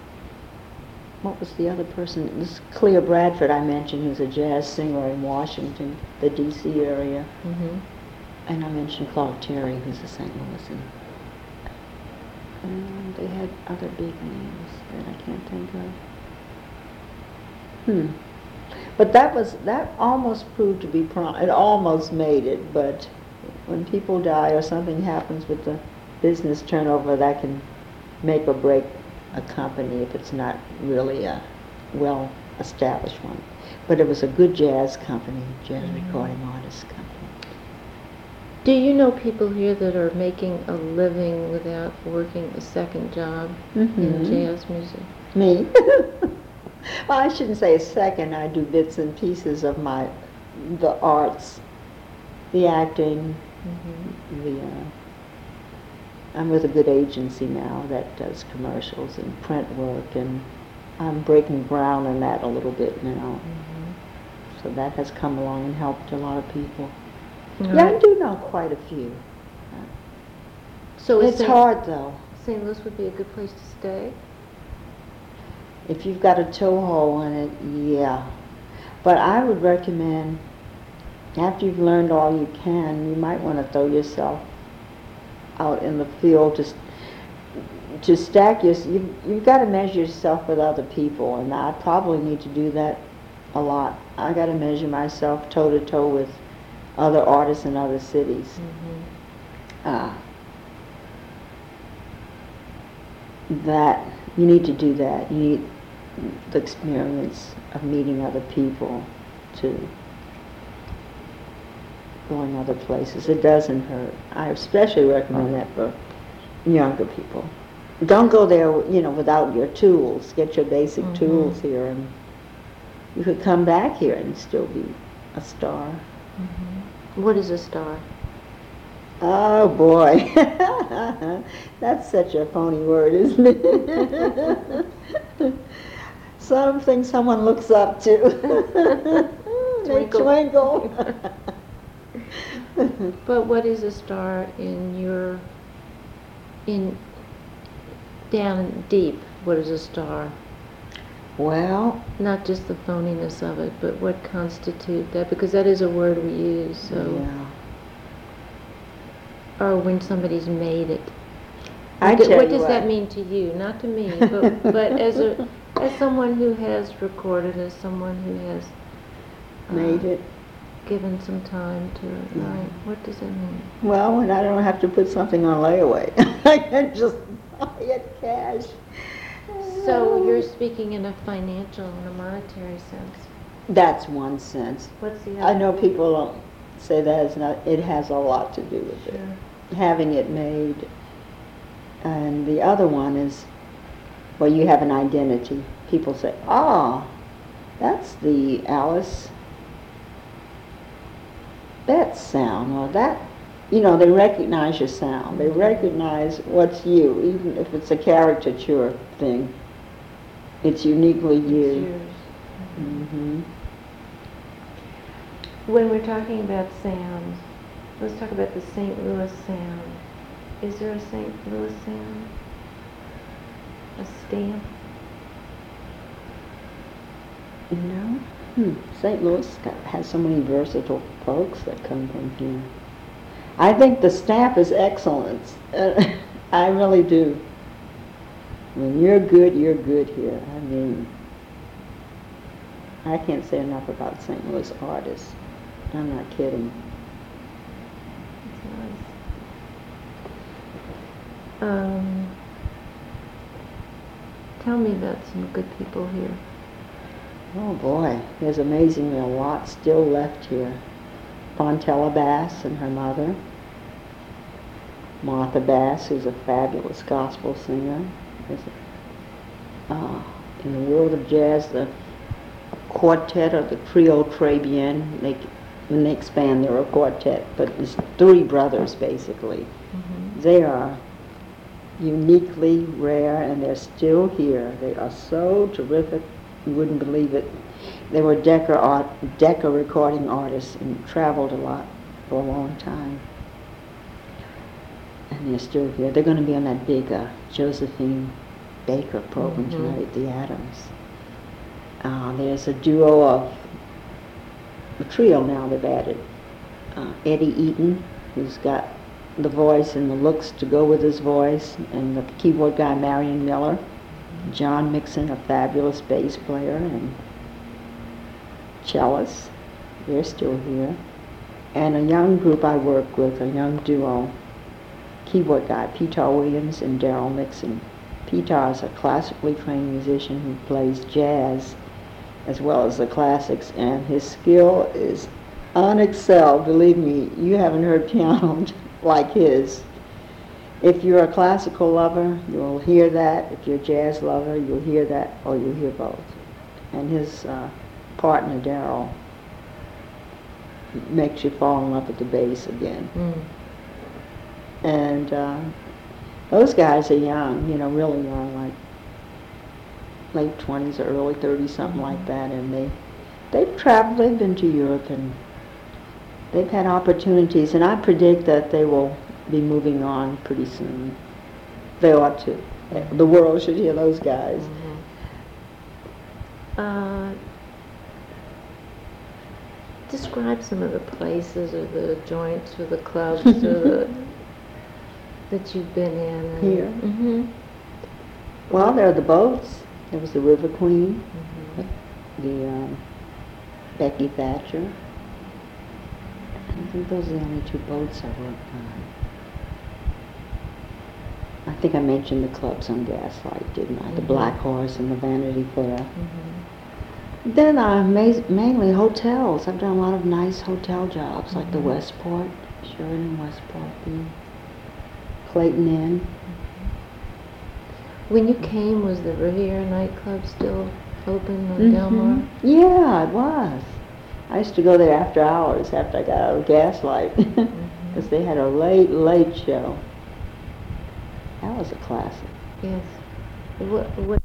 what was the other person? This Clea Bradford I mentioned, who's a jazz singer in Washington, the D.C. area. Mm-hmm. And I mentioned Clark Terry, who's a St. Louisan. And they had other big names that I can't think of. Hmm. But that was, that almost proved to be prom, it almost made it, but when people die or something happens with the business turnover, that can make or break a company if it's not really a well-established one. But it was a good jazz company, jazz Mhm. recording artist company. Do you know people here that are making a living without working a second job in Mhm. jazz music? Me? well, I shouldn't say a second. I do bits and pieces of my, the arts, the acting, Mm-hmm. the, uh, I'm with a good agency now that does commercials and print work, and I'm breaking ground in that a little bit now. Mm-hmm. So that has come along and helped a lot of people. Mm-hmm. Yeah, I do know quite a few. So It's St. hard though. St. Louis would be a good place to stay? If you've got a toe hole in it, yeah. But I would recommend, after you've learned all you can, you might want to throw yourself out in the field to, to stack your, you, you've got to measure yourself with other people, and I probably need to do that a lot. I got to measure myself toe to toe with other artists in other cities. Mm-hmm. uh, that you need to do that. You need the experience of meeting other people to going other places. It doesn't hurt. I especially recommend that for younger people. don't go there, you know, without your tools. Get your basic Mhm. tools here, and you could come back here and still be a star. What is a star? Oh boy, that's such a phony word, isn't it? Something someone looks up to. they Twinkle. But what is a star in your, in, down deep, what is a star? well, Not just the phoniness of it, but what constitute that, because that is a word we use, so, yeah. or when somebody's made it. I What- What does that mean to you? Not to me, but, but as a, as someone who has recorded, as someone who has. uh, Made it. Given some time to right? What does that mean? Well, when I don't have to put something on layaway, I can just buy it cash. So you're speaking in a financial and a monetary sense. That's one sense. What's the other? I know people don't say that it's not, it has a lot to do with it. Sure. Having it made. And the other one is, well, you have an identity. People say, ah, that's the Alice Betts sound, or that, you know, they recognize your sound. They recognize what's you, even if it's a caricature thing. It's uniquely It's you. yours. hmm When we're talking about sounds, let's talk about the St. Louis sound. Is there a St. Louis sound? A stamp? No. Hmm. St. Louis has so many versatile folks that come from here. I think the staff is excellent. I really do. When you're good, you're good here. I mean, I can't say enough about St. Louis artists. I'm not kidding. Nice. Um, tell me about some good people here. Oh boy, there's amazingly a lot still left here. Fontella Bass and her mother. Martha Bass, who's a fabulous gospel singer. Uh, in the world of jazz, the quartet or the trio Très Bien, they, when they expand, they're a quartet, but it's three brothers basically. They are uniquely rare and they're still here. They are so terrific, you wouldn't believe it. They were Decca, art, Decca recording artists and traveled a lot for a long time. And they're still here. They're going to be on that big uh, Josephine Baker program Mhm. tonight at the Adams. Uh, there's a duo of, a trio now they've added. Uh, Eddie Eaton, who's got the voice and the looks to go with his voice, and the keyboard guy Marion Miller. John Mixon, a fabulous bass player and cellist. They're still here. And a young group I work with, a young duo, keyboard guy, Peter Williams and Daryl Mixon. Peter is a classically trained musician who plays jazz as well as the classics, and his skill is unexcelled. Believe me, you haven't heard piano like his. If you're a classical lover, you'll hear that. If you're a jazz lover, you'll hear that, or you'll hear both. And his uh, partner, Daryl, makes you fall in love with the bass again. Mm. And uh, those guys are young, you know, really young, like late 20s or early 30s, something like that. And they, they've traveled, they've been to Europe, and they've had opportunities. And I predict that they will be moving on pretty soon. They ought to. The world should hear those guys. Uh, describe some of the places or the joints or the clubs or the, that you've been in. Here? Mhm. Well, there are the boats. There was the River Queen, Mhm. the um, Becky Thatcher. I think those are the only two boats I worked on. I think I mentioned the clubs on Gaslight, didn't I? The Mhm. Black Horse and the Vanity Fair. Mhm. Then uh, ma- mainly hotels. I've done a lot of nice hotel jobs, like the Mhm. Westport, Sheraton Westport, the Clayton Inn. When you came, was the Riviera nightclub still open on Mhm. Delmar? Yeah, it was. I used to go there after hours, after I got out of Gaslight, because they had a late, late show. That was a classic. Yes. What, what